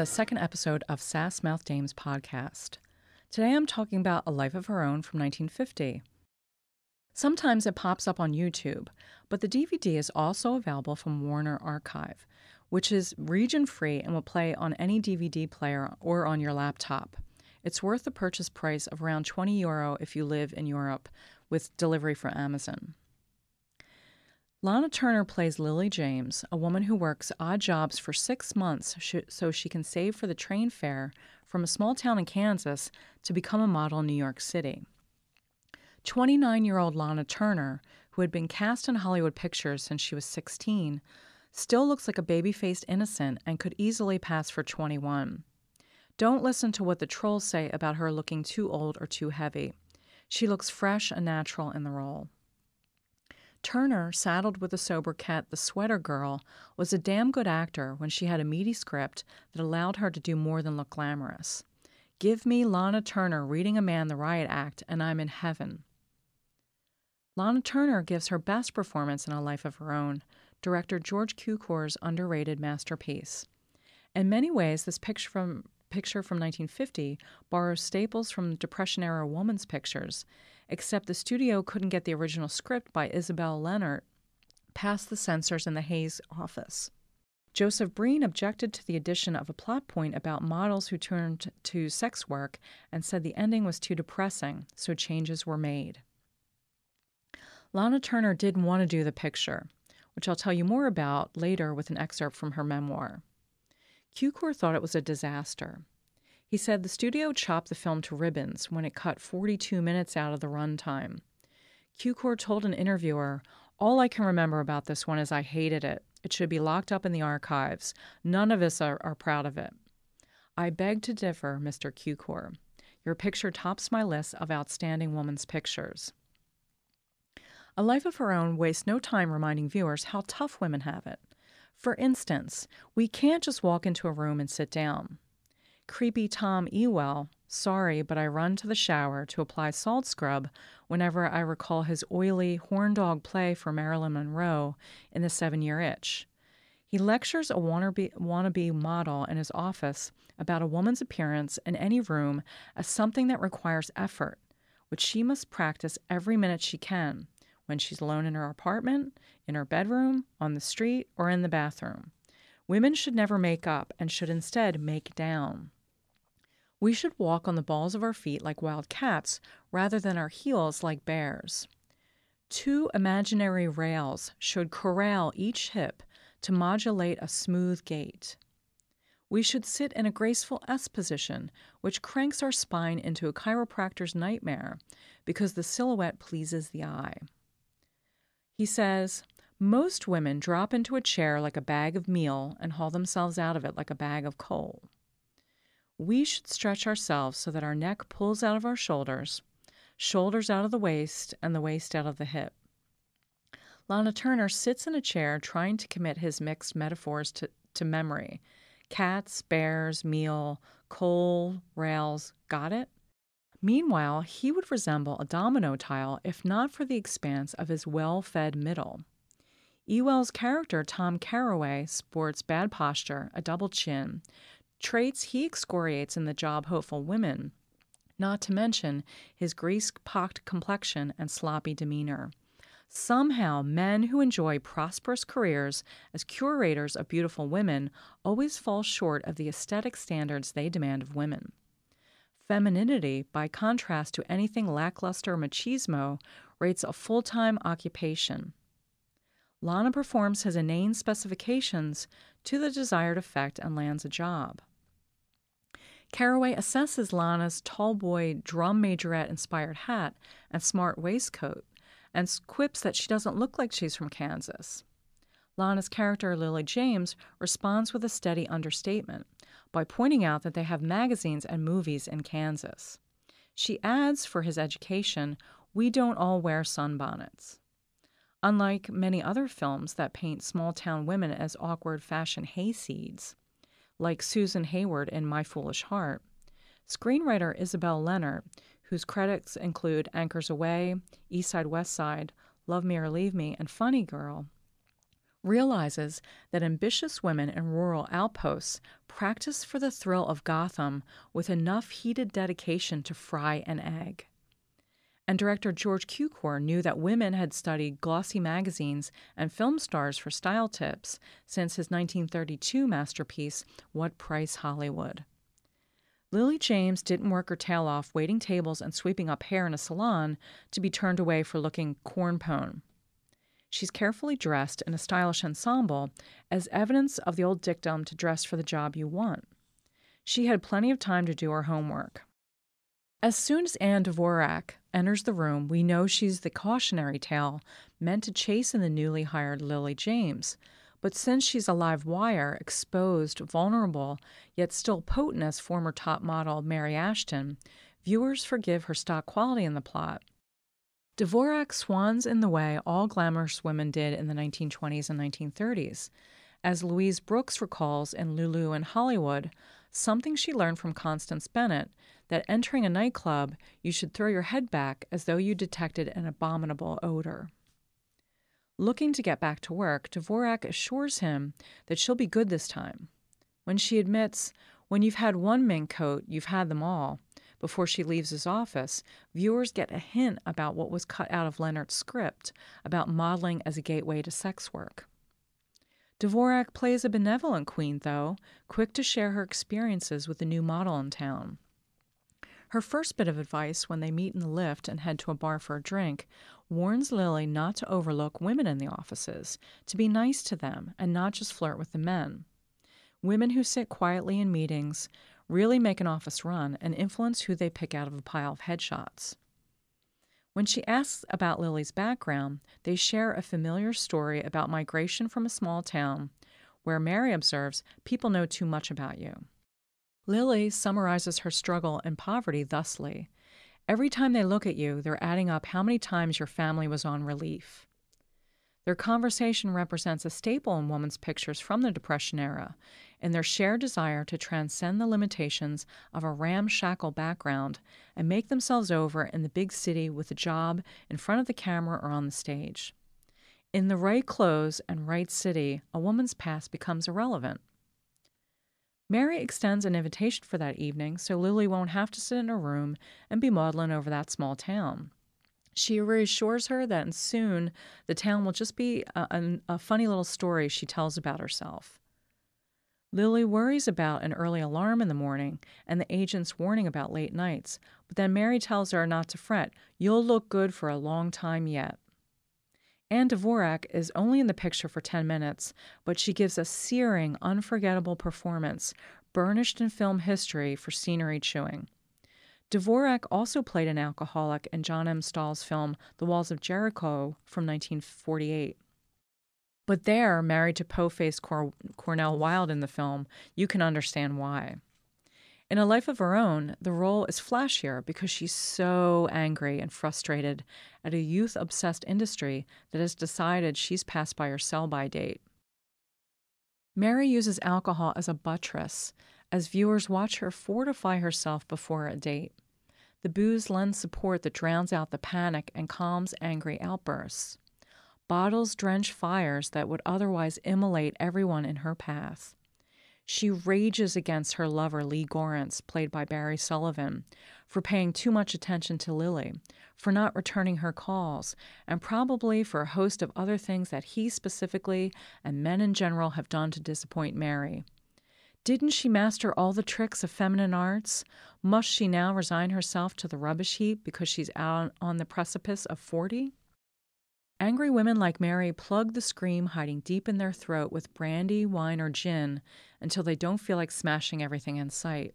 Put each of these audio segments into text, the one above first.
the second episode of Sass Mouth Dames podcast. Today I'm talking about A Life of Her Own from 1950. Sometimes it pops up on YouTube, but the DVD is also available from Warner Archive, which is region free and will play on any DVD player or on your laptop. It's worth the purchase price of around 20 euro if you live in Europe with delivery from Amazon. Lana Turner plays Lily James, a woman who works odd jobs for six months so she can save for the train fare from a small town in Kansas to become a model in New York City. 29 year old Lana Turner, who had been cast in Hollywood pictures since she was 16, still looks like a baby faced innocent and could easily pass for 21. Don't listen to what the trolls say about her looking too old or too heavy. She looks fresh and natural in the role. Turner, saddled with the sobriquet The Sweater Girl, was a damn good actor when she had a meaty script that allowed her to do more than look glamorous. Give me Lana Turner reading a man the riot act, and I'm in heaven. Lana Turner gives her best performance in A Life of Her Own, director George Cukor's underrated masterpiece. In many ways, this picture from picture from 1950 borrows staples from Depression era woman's pictures, except the studio couldn't get the original script by Isobel Lennart past the censors in the Hays office. Joseph Breen objected to the addition of a plot point about models who turned to sex work and said the ending was too depressing, so changes were made. Lana Turner didn't want to do the picture, which I'll tell you more about later with an excerpt from her memoir. Cukor thought it was a disaster. He said the studio chopped the film to ribbons when it cut 42 minutes out of the runtime. Cukor told an interviewer, All I can remember about this one is I hated it. It should be locked up in the archives. None of us are, are proud of it. I beg to differ, Mr. Cukor. Your picture tops my list of outstanding women's pictures. A Life of Her Own wastes no time reminding viewers how tough women have it. For instance, we can't just walk into a room and sit down. Creepy Tom Ewell, sorry, but I run to the shower to apply salt scrub whenever I recall his oily horn dog play for Marilyn Monroe in The Seven Year Itch. He lectures a wannabe, wannabe model in his office about a woman's appearance in any room as something that requires effort, which she must practice every minute she can when she's alone in her apartment, in her bedroom, on the street, or in the bathroom. Women should never make up and should instead make down. We should walk on the balls of our feet like wild cats rather than our heels like bears. Two imaginary rails should corral each hip to modulate a smooth gait. We should sit in a graceful S position, which cranks our spine into a chiropractor's nightmare because the silhouette pleases the eye. He says, Most women drop into a chair like a bag of meal and haul themselves out of it like a bag of coal. We should stretch ourselves so that our neck pulls out of our shoulders, shoulders out of the waist, and the waist out of the hip. Lana Turner sits in a chair trying to commit his mixed metaphors to, to memory cats, bears, meal, coal, rails. Got it? Meanwhile, he would resemble a domino tile if not for the expanse of his well fed middle. Ewell's character, Tom Carraway, sports bad posture, a double chin, traits he excoriates in the job hopeful women, not to mention his grease pocked complexion and sloppy demeanor. Somehow, men who enjoy prosperous careers as curators of beautiful women always fall short of the aesthetic standards they demand of women. Femininity, by contrast to anything lackluster machismo, rates a full time occupation. Lana performs his inane specifications to the desired effect and lands a job. Carraway assesses Lana's tall boy drum majorette inspired hat and smart waistcoat and quips that she doesn't look like she's from Kansas. Lana's character, Lily James, responds with a steady understatement by pointing out that they have magazines and movies in Kansas. She adds, for his education, we don't all wear sunbonnets. Unlike many other films that paint small town women as awkward fashion hayseeds, like Susan Hayward in My Foolish Heart, screenwriter Isobel Lennart, whose credits include Anchors Aweigh, East Side West Side, Love Me or Leave Me, and Funny Girl, realizes that ambitious women in rural outposts practice for the thrill of Gotham with enough heated dedication to fry an egg. And director George Cukor knew that women had studied glossy magazines and film stars for style tips since his 1932 masterpiece, What Price Hollywood? Lily James didn't work her tail off waiting tables and sweeping up hair in a salon to be turned away for looking cornpone. She's carefully dressed in a stylish ensemble as evidence of the old dictum to dress for the job you want. She had plenty of time to do her homework. As soon as Ann Dvorak enters the room, we know she's the cautionary tale meant to chasten the newly hired Lily James. But since she's a live wire, exposed, vulnerable, yet still potent as former top model Mary Ashton, viewers forgive her stock quality in the plot. Dvorak swans in the way all glamorous women did in the 1920s and 1930s. As Louise Brooks recalls in Lulu in Hollywood, something she learned from Constance Bennett that entering a nightclub, you should throw your head back as though you detected an abominable odor. Looking to get back to work, Dvorak assures him that she'll be good this time. When she admits, when you've had one mink coat, you've had them all, before she leaves his office, viewers get a hint about what was cut out of Lennart's script about modeling as a gateway to sex work. Dvorak plays a benevolent queen, though, quick to share her experiences with the new model in town. Her first bit of advice when they meet in the lift and head to a bar for a drink warns Lily not to overlook women in the offices, to be nice to them, and not just flirt with the men. Women who sit quietly in meetings, really make an office run and influence who they pick out of a pile of headshots. When she asks about Lily's background, they share a familiar story about migration from a small town where Mary observes people know too much about you. Lily summarizes her struggle and poverty thusly Every time they look at you, they're adding up how many times your family was on relief. Their conversation represents a staple in women's pictures from the Depression era, in their shared desire to transcend the limitations of a ramshackle background and make themselves over in the big city with a job in front of the camera or on the stage. In the right clothes and right city, a woman's past becomes irrelevant. Mary extends an invitation for that evening so Lily won't have to sit in her room and be maudlin over that small town. She reassures her that soon the town will just be a, a, a funny little story she tells about herself. Lily worries about an early alarm in the morning and the agent's warning about late nights, but then Mary tells her not to fret. You'll look good for a long time yet. Ann Dvorak is only in the picture for 10 minutes, but she gives a searing, unforgettable performance, burnished in film history for scenery chewing. Dvorak also played an alcoholic in John M. Stahl's film The Walls of Jericho from 1948. But there, married to po faced Cor- Cornel Wilde in the film, you can understand why. In A Life of Her Own, the role is flashier because she's so angry and frustrated at a youth obsessed industry that has decided she's passed by her sell by date. Mary uses alcohol as a buttress as viewers watch her fortify herself before a date. The booze lends support that drowns out the panic and calms angry outbursts. Bottles drench fires that would otherwise immolate everyone in her path. She rages against her lover, Lee Gorrance, played by Barry Sullivan, for paying too much attention to Lily, for not returning her calls, and probably for a host of other things that he specifically and men in general have done to disappoint Mary. Didn't she master all the tricks of feminine arts? Must she now resign herself to the rubbish heap because she's out on the precipice of 40? Angry women like Mary plug the scream hiding deep in their throat with brandy, wine, or gin until they don't feel like smashing everything in sight.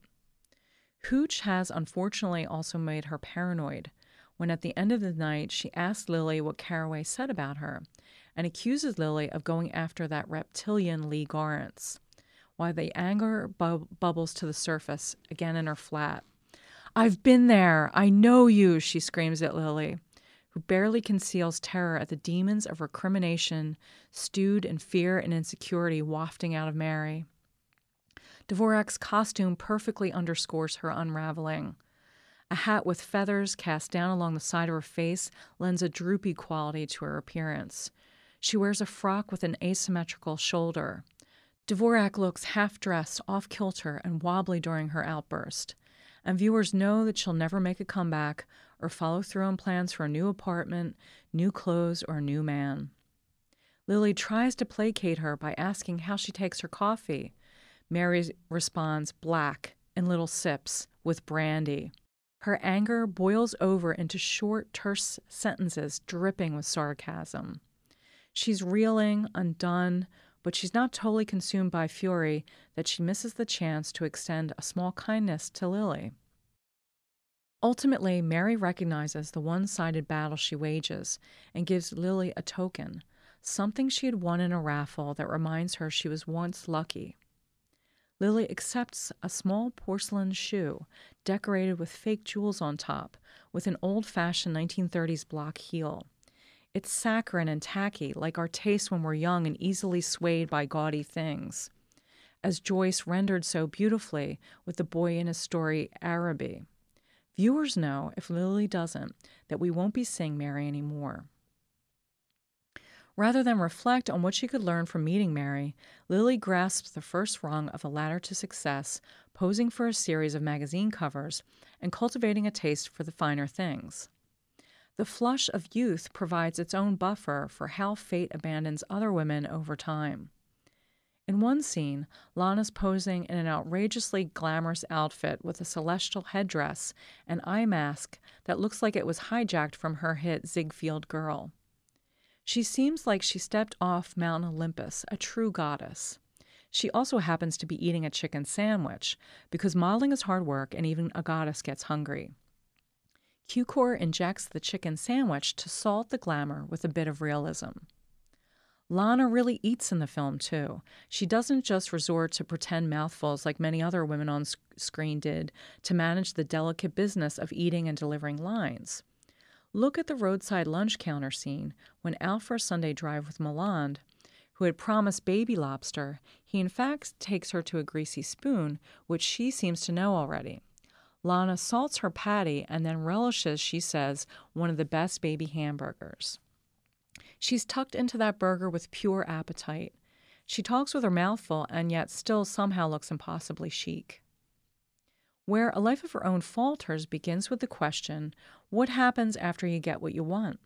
Hooch has unfortunately also made her paranoid when at the end of the night she asks Lily what Carraway said about her and accuses Lily of going after that reptilian Lee Gorrance, while the anger bu- bubbles to the surface again in her flat. I've been there. I know you, she screams at Lily who barely conceals terror at the demons of recrimination stewed in fear and insecurity wafting out of Mary. Dvorak's costume perfectly underscores her unraveling. A hat with feathers cast down along the side of her face lends a droopy quality to her appearance. She wears a frock with an asymmetrical shoulder. Dvorak looks half dressed, off kilter, and wobbly during her outburst. And viewers know that she'll never make a comeback or follow through on plans for a new apartment, new clothes, or a new man. Lily tries to placate her by asking how she takes her coffee. Mary responds, black, in little sips, with brandy. Her anger boils over into short, terse sentences dripping with sarcasm. She's reeling, undone, but she's not totally consumed by fury that she misses the chance to extend a small kindness to Lily. Ultimately, Mary recognizes the one sided battle she wages and gives Lily a token, something she had won in a raffle that reminds her she was once lucky. Lily accepts a small porcelain shoe decorated with fake jewels on top, with an old fashioned 1930s block heel. It's saccharine and tacky, like our taste when we're young and easily swayed by gaudy things. As Joyce rendered so beautifully with the boy in his story, Araby. Viewers know, if Lily doesn't, that we won't be seeing Mary anymore. Rather than reflect on what she could learn from meeting Mary, Lily grasps the first rung of the ladder to success, posing for a series of magazine covers and cultivating a taste for the finer things. The flush of youth provides its own buffer for how fate abandons other women over time. In one scene, Lana's posing in an outrageously glamorous outfit with a celestial headdress and eye mask that looks like it was hijacked from her hit Ziegfeld Girl. She seems like she stepped off Mount Olympus, a true goddess. She also happens to be eating a chicken sandwich because modeling is hard work and even a goddess gets hungry. Cukor injects the chicken sandwich to salt the glamour with a bit of realism. Lana really eats in the film, too. She doesn't just resort to pretend mouthfuls like many other women on sc- screen did to manage the delicate business of eating and delivering lines. Look at the roadside lunch counter scene when out for a Sunday drive with Milland, who had promised baby lobster, he in fact takes her to a greasy spoon, which she seems to know already. Lana salts her patty and then relishes, she says, one of the best baby hamburgers. She's tucked into that burger with pure appetite. She talks with her mouth full and yet still somehow looks impossibly chic. Where A Life of Her Own falters begins with the question what happens after you get what you want?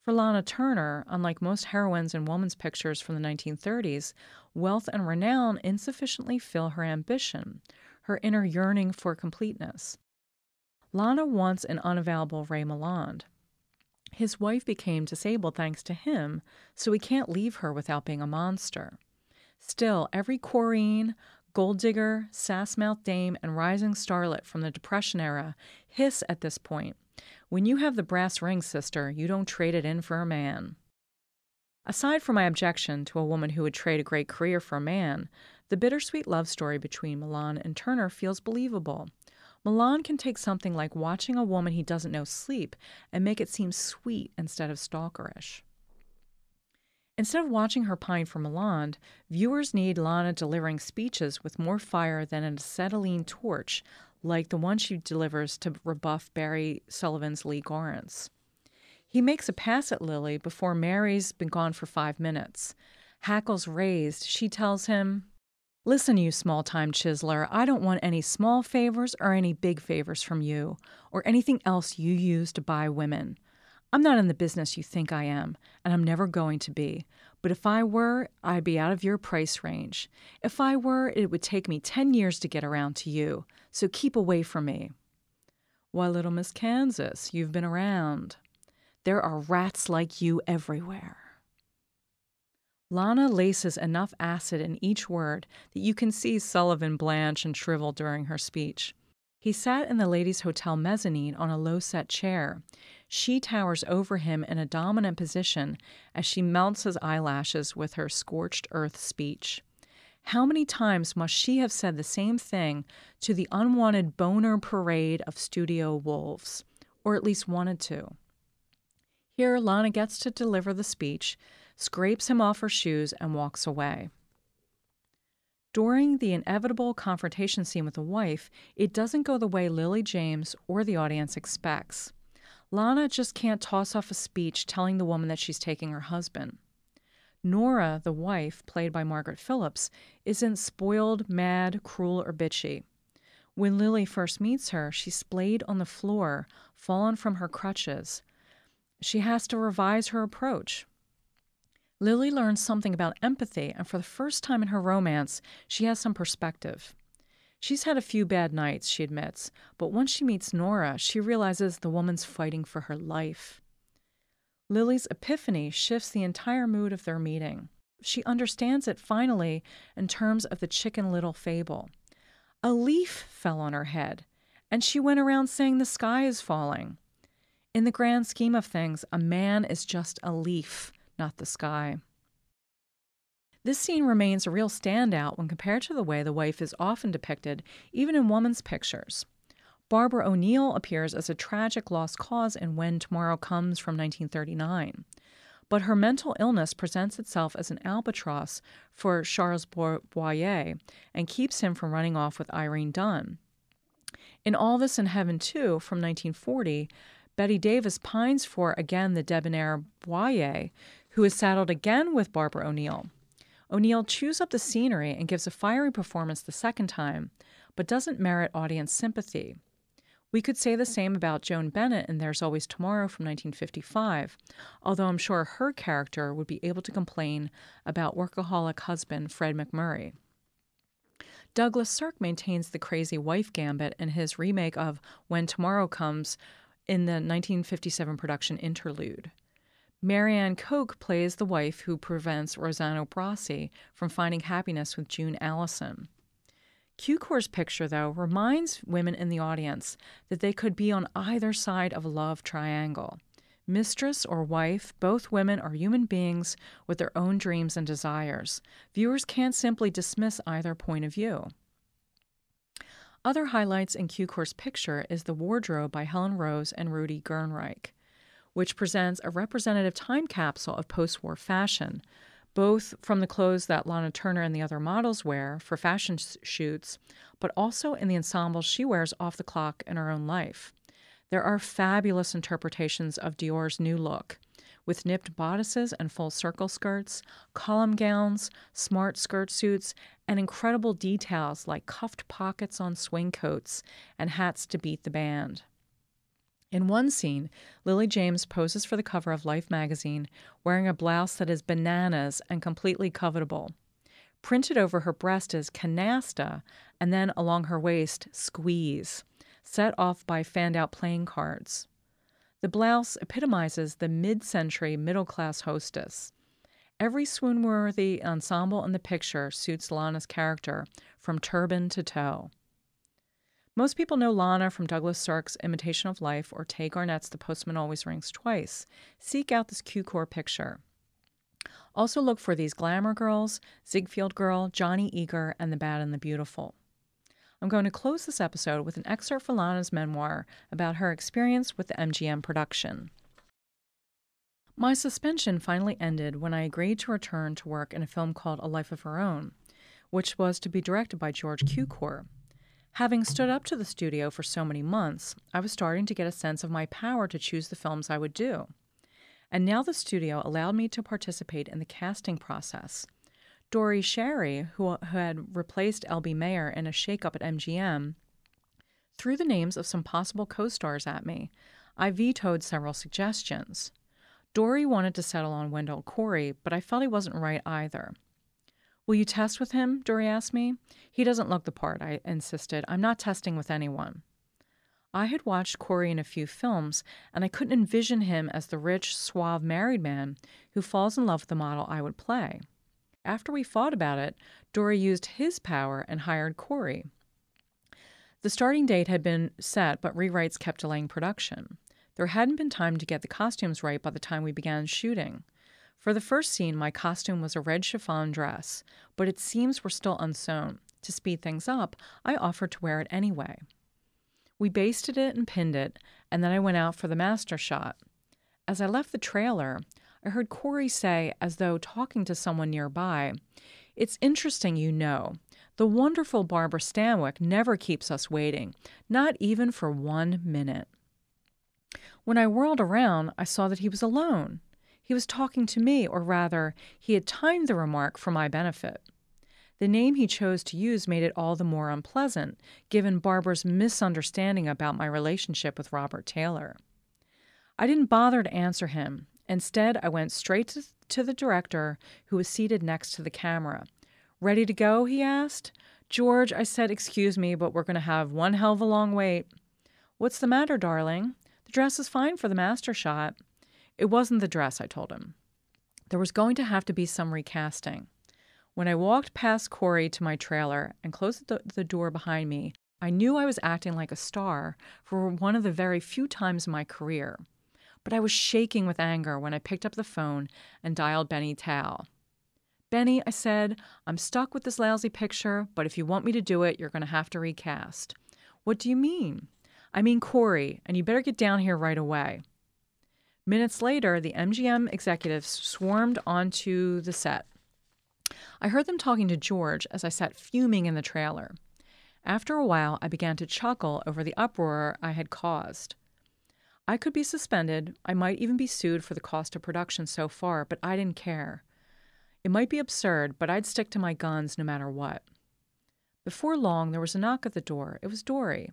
For Lana Turner, unlike most heroines in woman's pictures from the 1930s, wealth and renown insufficiently fill her ambition, her inner yearning for completeness. Lana wants an unavailable Ray Milland. His wife became disabled thanks to him, so he can't leave her without being a monster. Still, every chorine, gold digger, sass mouth dame, and rising starlet from the Depression era hiss at this point. When you have the brass ring, sister, you don't trade it in for a man. Aside from my objection to a woman who would trade a great career for a man, the bittersweet love story between Milland and Turner feels believable. Milland can take something like watching a woman he doesn't know sleep and make it seem sweet instead of stalkerish. Instead of watching her pine for Milland, viewers need Lana delivering speeches with more fire than an acetylene torch, like the one she delivers to rebuff Barry Sullivan's Lee Lawrence. He makes a pass at Lily before Mary's been gone for five minutes. Hackles raised, she tells him, Listen, you small time chiseler, I don't want any small favors or any big favors from you, or anything else you use to buy women. I'm not in the business you think I am, and I'm never going to be. But if I were, I'd be out of your price range. If I were, it would take me 10 years to get around to you, so keep away from me. Why, little Miss Kansas, you've been around. There are rats like you everywhere. Lana laces enough acid in each word that you can see Sullivan blanch and shrivel during her speech. He sat in the ladies' hotel mezzanine on a low set chair. She towers over him in a dominant position as she melts his eyelashes with her scorched earth speech. How many times must she have said the same thing to the unwanted boner parade of studio wolves? Or at least wanted to. Here, Lana gets to deliver the speech, scrapes him off her shoes, and walks away. During the inevitable confrontation scene with the wife, it doesn't go the way Lily James or the audience expects. Lana just can't toss off a speech telling the woman that she's taking her husband. Nora, the wife, played by Margaret Phillips, isn't spoiled, mad, cruel, or bitchy. When Lily first meets her, she's splayed on the floor, fallen from her crutches. She has to revise her approach. Lily learns something about empathy, and for the first time in her romance, she has some perspective. She's had a few bad nights, she admits, but once she meets Nora, she realizes the woman's fighting for her life. Lily's epiphany shifts the entire mood of their meeting. She understands it finally in terms of the Chicken Little fable. A leaf fell on her head, and she went around saying the sky is falling. In the grand scheme of things, a man is just a leaf, not the sky. This scene remains a real standout when compared to the way the wife is often depicted, even in women's pictures. Barbara O'Neill appears as a tragic lost cause in When Tomorrow Comes from 1939. But her mental illness presents itself as an albatross for Charles Boyer and keeps him from running off with Irene Dunne. In All This in Heaven, too, from 1940, Bette Davis pines for again the debonair Boyer, who is saddled again with Barbara O'Neill. O'Neill chews up the scenery and gives a fiery performance the second time, but doesn't merit audience sympathy. We could say the same about Joan Bennett in There's Always Tomorrow from 1955, although I'm sure her character would be able to complain about workaholic husband Fred MacMurray. Douglas Sirk maintains the crazy wife gambit in his remake of When Tomorrow Comes in the 1957 production Interlude. Marianne Koch plays the wife who prevents Rossano Brazzi from finding happiness with June Allyson. Cukor's picture, though, reminds women in the audience that they could be on either side of a love triangle. Mistress or wife, both women are human beings with their own dreams and desires. Viewers can't simply dismiss either point of view. Other highlights in Cukor's picture is the wardrobe by Helen Rose and Rudy Gernreich which presents a representative time capsule of post war fashion, both from the clothes that Lana Turner and the other models wear for fashion shoots, but also in the ensembles she wears off the clock in her own life. There are fabulous interpretations of Dior's new look, with nipped bodices and full circle skirts, column gowns, smart skirt suits, and incredible details like cuffed pockets on swing coats and hats to beat the band. In one scene, Lily James poses for the cover of Life magazine wearing a blouse that is bananas and completely covetable. Printed over her breast is canasta, and then along her waist, squeeze, set off by fanned out playing cards. The blouse epitomizes the mid century middle class hostess. Every swoon worthy ensemble in the picture suits Lana's character, from turban to toe. Most people know Lana from Douglas Sirk's Imitation of Life or Tay Garnett's The Postman Always Rings Twice. Seek out this Cukor picture. Also look for these Glamour Girls, Ziegfeld Girl, Johnny Eager, and The Bad and the Beautiful. I'm going to close this episode with an excerpt from Lana's memoir about her experience with the MGM production. My suspension finally ended when I agreed to return to work in a film called A Life of Her Own, which was to be directed by George Cukor. Having stood up to the studio for so many months, I was starting to get a sense of my power to choose the films I would do. And now the studio allowed me to participate in the casting process. Dore Schary, who, who had replaced L.B. Mayer in a shakeup at MGM, threw the names of some possible co stars at me. I vetoed several suggestions. Dore wanted to settle on Wendell Corey, but I felt he wasn't right either. Will you test with him? Dore asked me. He doesn't look the part, I insisted. I'm not testing with anyone. I had watched Corey in a few films, and I couldn't envision him as the rich, suave married man who falls in love with the model I would play. After we fought about it, Dore used his power and hired Corey. The starting date had been set, but rewrites kept delaying production. There hadn't been time to get the costumes right by the time we began shooting. For the first scene, my costume was a red chiffon dress, but its seams were still unsewn. To speed things up, I offered to wear it anyway. We basted it and pinned it, and then I went out for the master shot. As I left the trailer, I heard Corey say, as though talking to someone nearby, It's interesting, you know. The wonderful Barbara Stanwyck never keeps us waiting, not even for one minute. When I whirled around, I saw that he was alone. He was talking to me, or rather, he had timed the remark for my benefit. The name he chose to use made it all the more unpleasant, given Barbara's misunderstanding about my relationship with Robert Taylor. I didn't bother to answer him. Instead, I went straight to, the director, who was seated next to the camera. Ready to go? he asked. George, I said, excuse me, but we're going to have one hell of a long wait. What's the matter, darling? The dress is fine for the master shot. It wasn't the dress, I told him. There was going to have to be some recasting. When I walked past Corey to my trailer and closed the, the door behind me, I knew I was acting like a star for one of the very few times in my career. But I was shaking with anger when I picked up the phone and dialed Benny Thau. Benny, I said, I'm stuck with this lousy picture, but if you want me to do it, you're going to have to recast. What do you mean? I mean Corey, and you better get down here right away. Minutes later, the MGM executives swarmed onto the set. I heard them talking to George as I sat fuming in the trailer. After a while, I began to chuckle over the uproar I had caused. I could be suspended, I might even be sued for the cost of production so far, but I didn't care. It might be absurd, but I'd stick to my guns no matter what. Before long, there was a knock at the door. It was Dore,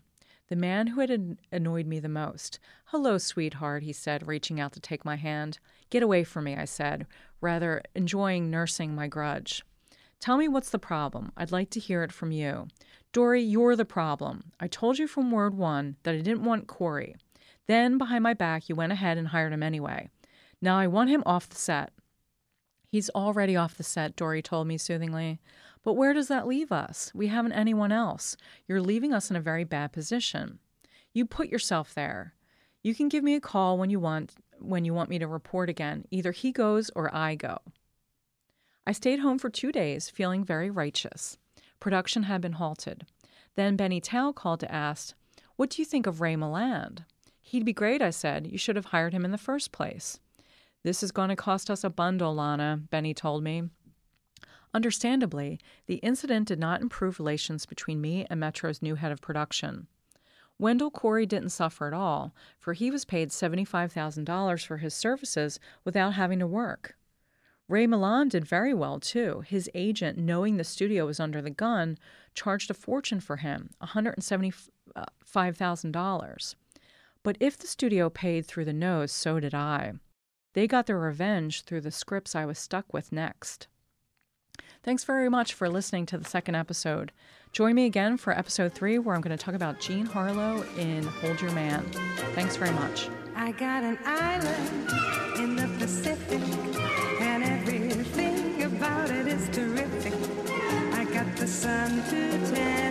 the man who had annoyed me the most. Hello, sweetheart, he said, reaching out to take my hand. Get away from me, I said, rather enjoying nursing my grudge. Tell me what's the problem. I'd like to hear it from you. Dore, you're the problem. I told you from word one that I didn't want Corey. Then, behind my back, you went ahead and hired him anyway. Now I want him off the set. He's already off the set, Dore told me soothingly. But where does that leave us? We haven't anyone else. You're leaving us in a very bad position. You put yourself there. You can give me a call when you want when you want me to report again. Either he goes or I go. I stayed home for two days, feeling very righteous. Production had been halted. Then Benny Thau called to ask, What do you think of Ray Milland? He'd be great, I said. You should have hired him in the first place. This is going to cost us a bundle, Lana, Benny told me. Understandably, the incident did not improve relations between me and Metro's new head of production. Wendell Corey didn't suffer at all, for he was paid $75,000 for his services without having to work. Ray Milland did very well, too. His agent, knowing the studio was under the gun, charged a fortune for him $175,000. But if the studio paid through the nose, so did I. They got their revenge through the scripts I was stuck with next. Thanks very much for listening to the second episode. Join me again for episode three, where I'm going to talk about Jean Harlow in Hold Your Man. Thanks very much. I got an island in the Pacific, and everything about it is terrific. I got the sun to tell.